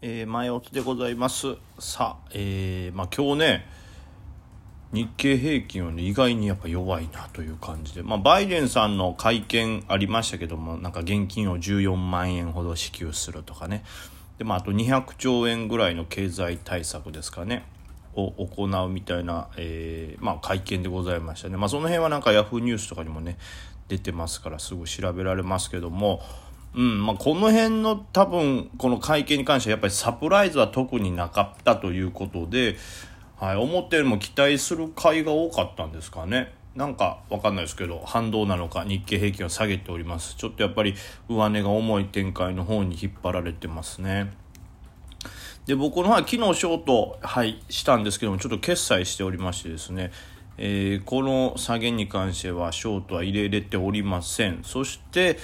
えー、前置きでございます。さあ、えー、まあ、今日ね日経平均はね意外にやっぱ弱いなという感じで、まあ、バイデンさんの会見ありましたけどもなんか現金を14万円ほど支給するとかね。で、まあ、あと200兆円ぐらいの経済対策ですかね。を行うみたいな、えー、まあ、会見でございましたね、まあ、その辺はなんかヤフーニュースとかにもね出てますからすぐ調べられますけども。うんまあ、この辺の多分この会見に関してはやっぱりサプライズは特になかったということで、はい、思ったよりも期待する会が多かったんですかね。なんかわかんないですけど反動なのか日経平均は下げております。ちょっとやっぱり上値が重い展開の方に引っ張られてますね。で僕の方は昨日ショート、はい、したんですけどもちょっと決済しておりましてですねえー、この下げに関してはショートは入れれておりません。そして、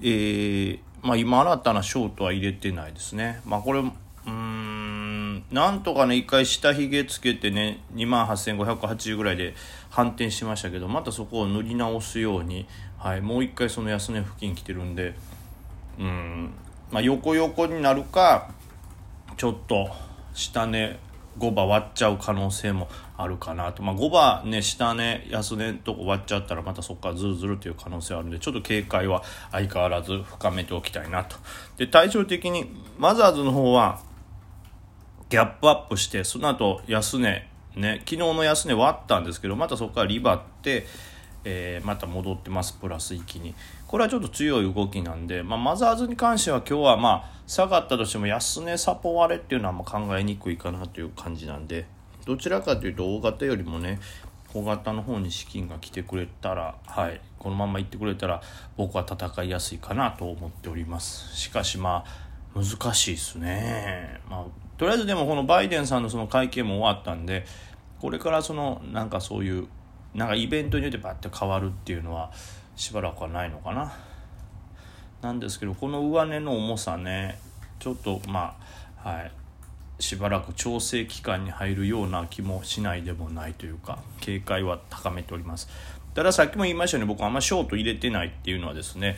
えー、まあ、今新たなショートは入れてないですね。まあ、これ、うん、なんとかね、一回下髭つけてね、28,580ぐらいで反転しましたけど、またそこを塗り直すように、はい、もう一回その安値付近来てるんで、うん、まあ、横横になるか、ちょっと下値5番割っちゃう可能性もあるかなと、まあ、5番ね下ね安値とこ割っちゃったらまたそこからズルズルという可能性あるんでちょっと警戒は相変わらず深めておきたいなと。で対照的にマザーズの方はギャップアップしてその後安値ね昨日の安値割ったんですけどまたそこからリバってえー、また戻ってます。プラス域に。これはちょっと強い動きなんで、まあ、マザーズに関しては今日はまあ下がったとしても安値サポ割れっていうのはま考えにくいかなという感じなんでどちらかというと大型よりもね小型の方に資金が来てくれたら、はい、このまま行ってくれたら僕は戦いやすいかなと思っております。しかしまあ難しいですね、まあ、とりあえずでもこのバイデンさんのその会見も終わったんでこれからそのなんかそういうなんかイベントによってバッて変わるっていうのはしばらくはないのかな。なんですけどこの上値の重さねちょっとまあはい。しばらく調整期間に入るような気もしないでもないというか警戒は高めております。たださっきも言いましたように僕あんまショート入れてないっていうのはですね、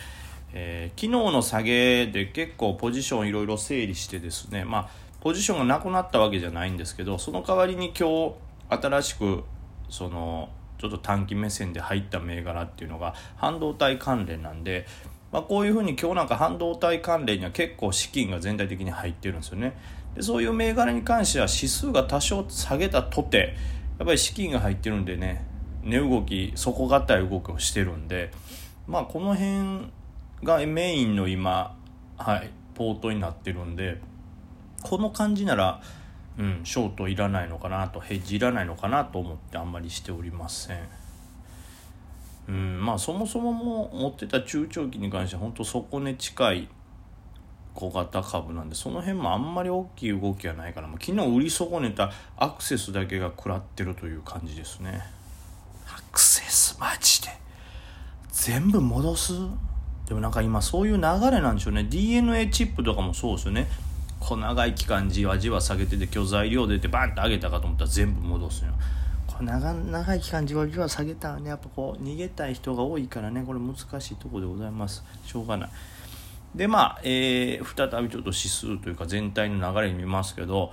えー、昨日の下げで結構ポジションいろいろ整理してですねまあポジションがなくなったわけじゃないんですけどその代わりに今日新しくそのちょっと短期目線で入った銘柄っていうのが半導体関連なんで、まあ、こういうふうに今日なんか半導体関連には結構資金が全体的に入ってるんですよね。でそういう銘柄に関しては指数が多少下げたとてやっぱり資金が入ってるんでね値動き底堅い動きをしてるんでまあこの辺がメインの今はいポートになってるんでこの感じならうん、ショートいらないのかなとヘッジいらないのかなと思ってあんまりしておりません。うん、まあそもそもも持ってた中長期に関しては本当底根近い小型株なんでその辺もあんまり大きい動きはないから、昨日売り損ねたアクセスだけが食らってるという感じですね。アクセスマジで。全部戻す？でもなんか今そういう流れなんでしょうね。DNA チップとかもそうですよねこう長い期間じわじわ下げてて今日材料出てバンって上げたかと思ったら全部戻すよ。これ長長い期間じわじわ下げたらねやっぱこう逃げたい人が多いからねこれ難しいとこでございます。しょうがない。でまあ、えー、再びちょっと指数というか全体の流れに見ますけど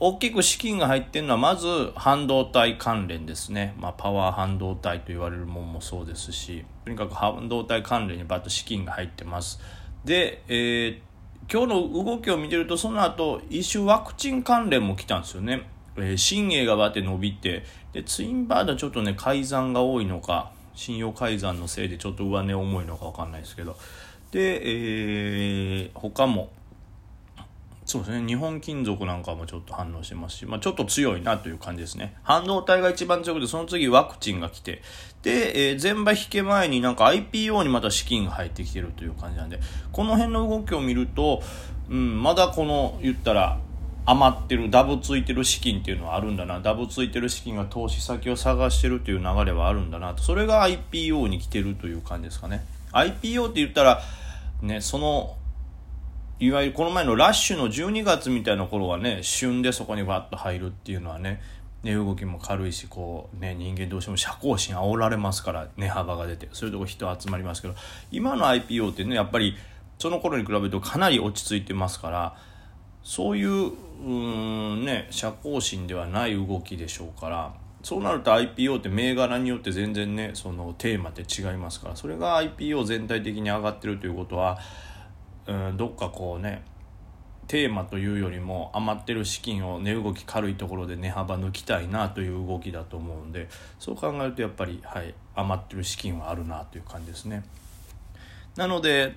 大きく資金が入ってるのはまず半導体関連ですね、まあ、パワー半導体と言われるものもそうですしとにかく半導体関連にバッと資金が入ってます。で、えー今日の動きを見てるとその後一種ワクチン関連も来たんですよね。えー、新鋭がバって伸びてでツインバードちょっとね改ざんが多いのか信用改ざんのせいでちょっと上値重いのか分かんないですけどで、えー、他もそうですね。日本金属なんかもちょっと反応してますし、まあ、ちょっと強いなという感じですね。半導体が一番強くてその次ワクチンが来てで、えー、前場引け前になんか IPO にまた資金が入ってきてるという感じなんでこの辺の動きを見ると、うん、まだこの言ったら余ってるダブついてる資金っていうのはあるんだな。ダブついてる資金が投資先を探してるという流れはあるんだなと。それが IPO に来てるという感じですかね。IPO って言ったらねそのいわゆるこの前のラッシュの12月みたいな頃はね旬でそこにバッと入るっていうのはね値動きも軽いしこうね人間どうしても社交心煽られますから値幅が出てそういうとこ人集まりますけど今の IPO ってねやっぱりその頃に比べるとかなり落ち着いてますからそういううんね社交心ではない動きでしょうからそうなると IPO って銘柄によって全然ねそのテーマって違いますからそれが IPO 全体的に上がってるということはうんどっかこうねテーマというよりも余ってる資金を値動き軽いところで値幅抜きたいなという動きだと思うんでそう考えるとやっぱり、はい、余ってる資金はあるなという感じですね。なので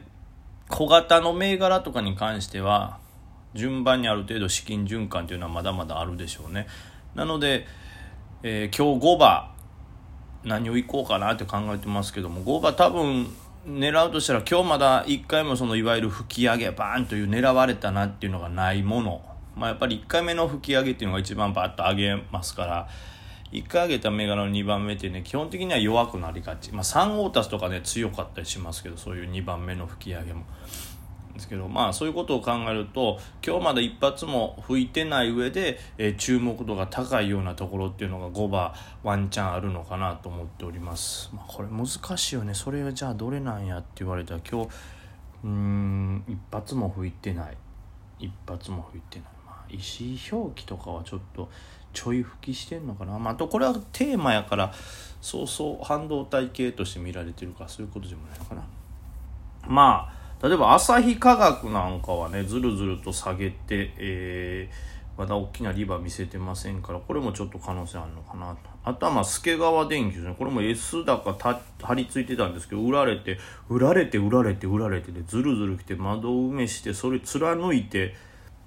小型の銘柄とかに関しては順番にある程度資金循環というのはまだまだあるでしょうね。なので、えー、今日5番何をいこうかなって考えてますけども5番多分狙うとしたら今日まだ1回もそのいわゆる吹き上げバーンという狙われたなっていうのがないもの、まあ、やっぱり1回目の吹き上げっていうのが一番バッと上げますから。1回上げた銘柄の2番目ってね基本的には弱くなりがち、まあ、3オータスとかね強かったりしますけどそういう2番目の吹き上げも。ですけどまあそういうことを考えると今日まだ一発も吹いてない上で、えー、注目度が高いようなところっていうのが5番ワンチャンあるのかなと思っております、まあ、これ難しいよね。それはじゃあどれなんやって言われたら今日うん一発も吹いてない。一発も吹いてない。まあ石井表記とかはちょっとちょい吹きしてんのかな、まあ、あとこれはテーマやからそうそう半導体系として見られてるかそういうことでもないのかな。まあ例えば朝日科学なんかはねずるずると下げて、えー、まだ大きなリバー見せてませんからこれもちょっと可能性あるのかなと。あとはまあ助川電機ですね。これも S 高た張り付いてたんですけど売られて売られて売られて売られてでずるずる来て窓埋めしてそれ貫いて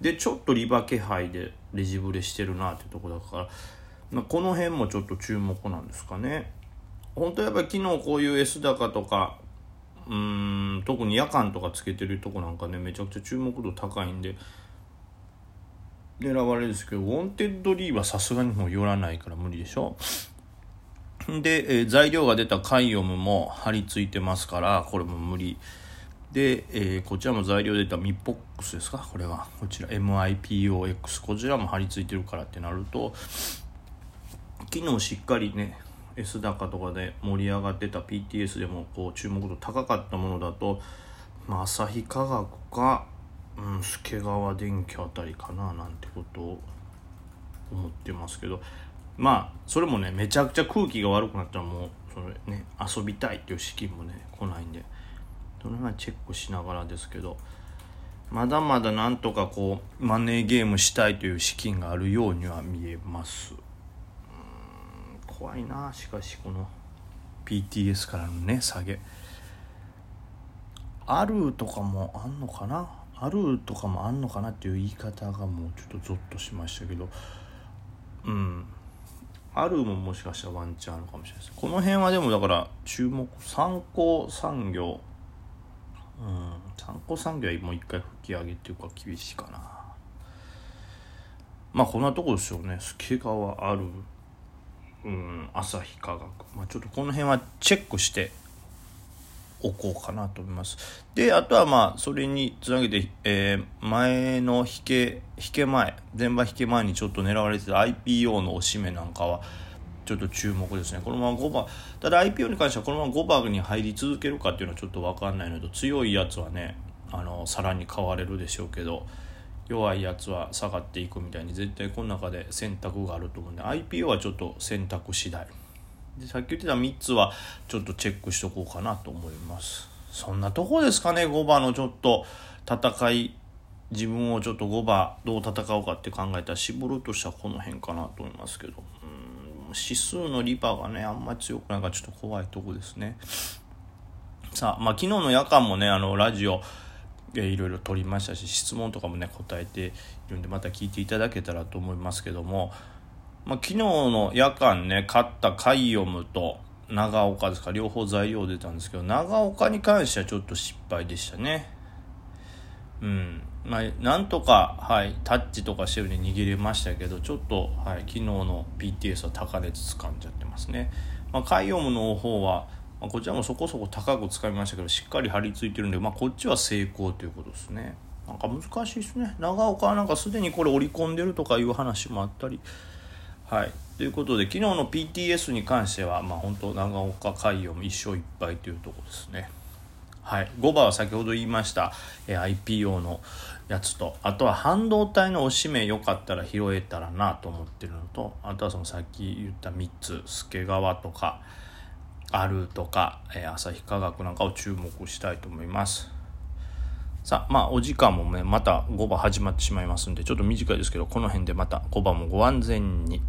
でちょっとリバー気配でレジブレしてるなってとこだから。まあ、この辺もちょっと注目なんですかね。本当やっぱり昨日こういう S 高とかうん特に夜間とかつけてるとこなんかねめちゃくちゃ注目度高いんで。狙われるんですけどウォンテッドリーはさすがにもう寄らないから無理でしょ。で、えー、材料が出たカイオムも貼り付いてますからこれも無理。で、えー、こちらも材料出たミッポックスですか？これは。こちら MIPOX こちらも貼り付いてるからってなると昨日しっかりね S 高とかで盛り上がってた PTS でもこう注目度高かったものだと、まあ、旭化学か、うん、助川電機あたりかななんてことを思ってますけどまあそれもねめちゃくちゃ空気が悪くなったらもうそれね遊びたいっていう資金もね来ないんでその辺はチェックしながらですけどまだまだなんとかこうマネーゲームしたいという資金があるようには見えます。怖いな。しかしこの PTS からのね下げ。あるとかもあんのかな？あるとかもあんのかなっていう言い方がもうちょっとゾッとしましたけど。うん。あるももしかしたらワンチャンあるかもしれないです。この辺はでもだから注目参考産業。うん。参考産業はもう一回吹き上げっていうか厳しいかな。まあこんなとこですよね。助川あるうん朝日科学、まあ、ちょっとこの辺はチェックしておこうかなと思います。で、あとはまあ、それにつなげて、えー、前の引け、引け前、前場引け前にちょっと狙われてた IPO のおしめなんかは、ちょっと注目ですね。このまま5番、ただ IPO に関してはこのまま5番に入り続けるかっていうのはちょっとわかんないのと、強いやつはね、あの、さらに買われるでしょうけど、弱いやつは下がっていくみたいに絶対この中で選択があると思うんで IPO はちょっと選択次第。でさっき言ってた3つはちょっとチェックしとこうかなと思います。そんなとこですかね5番のちょっと戦い自分をちょっと5番どう戦おうかって考えたら絞るとしたらこの辺かなと思いますけど。うん指数のリバーがねあんまり強くないからちょっと怖いとこですね。さあまあ昨日の夜間もねあのラジオいろいろ取りましたし質問とかもね答えているんでまた聞いていただけたらと思いますけども、まあ、昨日の夜間ね買ったカイオムと長岡ですか両方材料出たんですけど長岡に関してはちょっと失敗でしたね。うん。まあ、なんとか、はい、タッチとかしてるに握れましたけどちょっと、はい、昨日の PTS は高熱掴んじゃってますね、まあ、カイオムの方はまあ、こちらもそこそこ高く使いましたけどしっかり張り付いてるんで、まあ、こっちは成功ということですね。なんか難しいですね。長岡はなんかすでにこれ織り込んでるとかいう話もあったり。はい。ということで昨日の PTS に関してはまあ本当長岡海洋も1勝1敗というとこですね。はい、5番は先ほど言いました、えー IPO のやつとあとは半導体のおしめよかったら拾えたらなと思ってるのとあとはそのさっき言った3つ助川とかあるとか、えー旭化学なんかを注目したいと思いますさあまあお時間もねまた5番始まってしまいますんでちょっと短いですけどこの辺でまた5番もご安全に。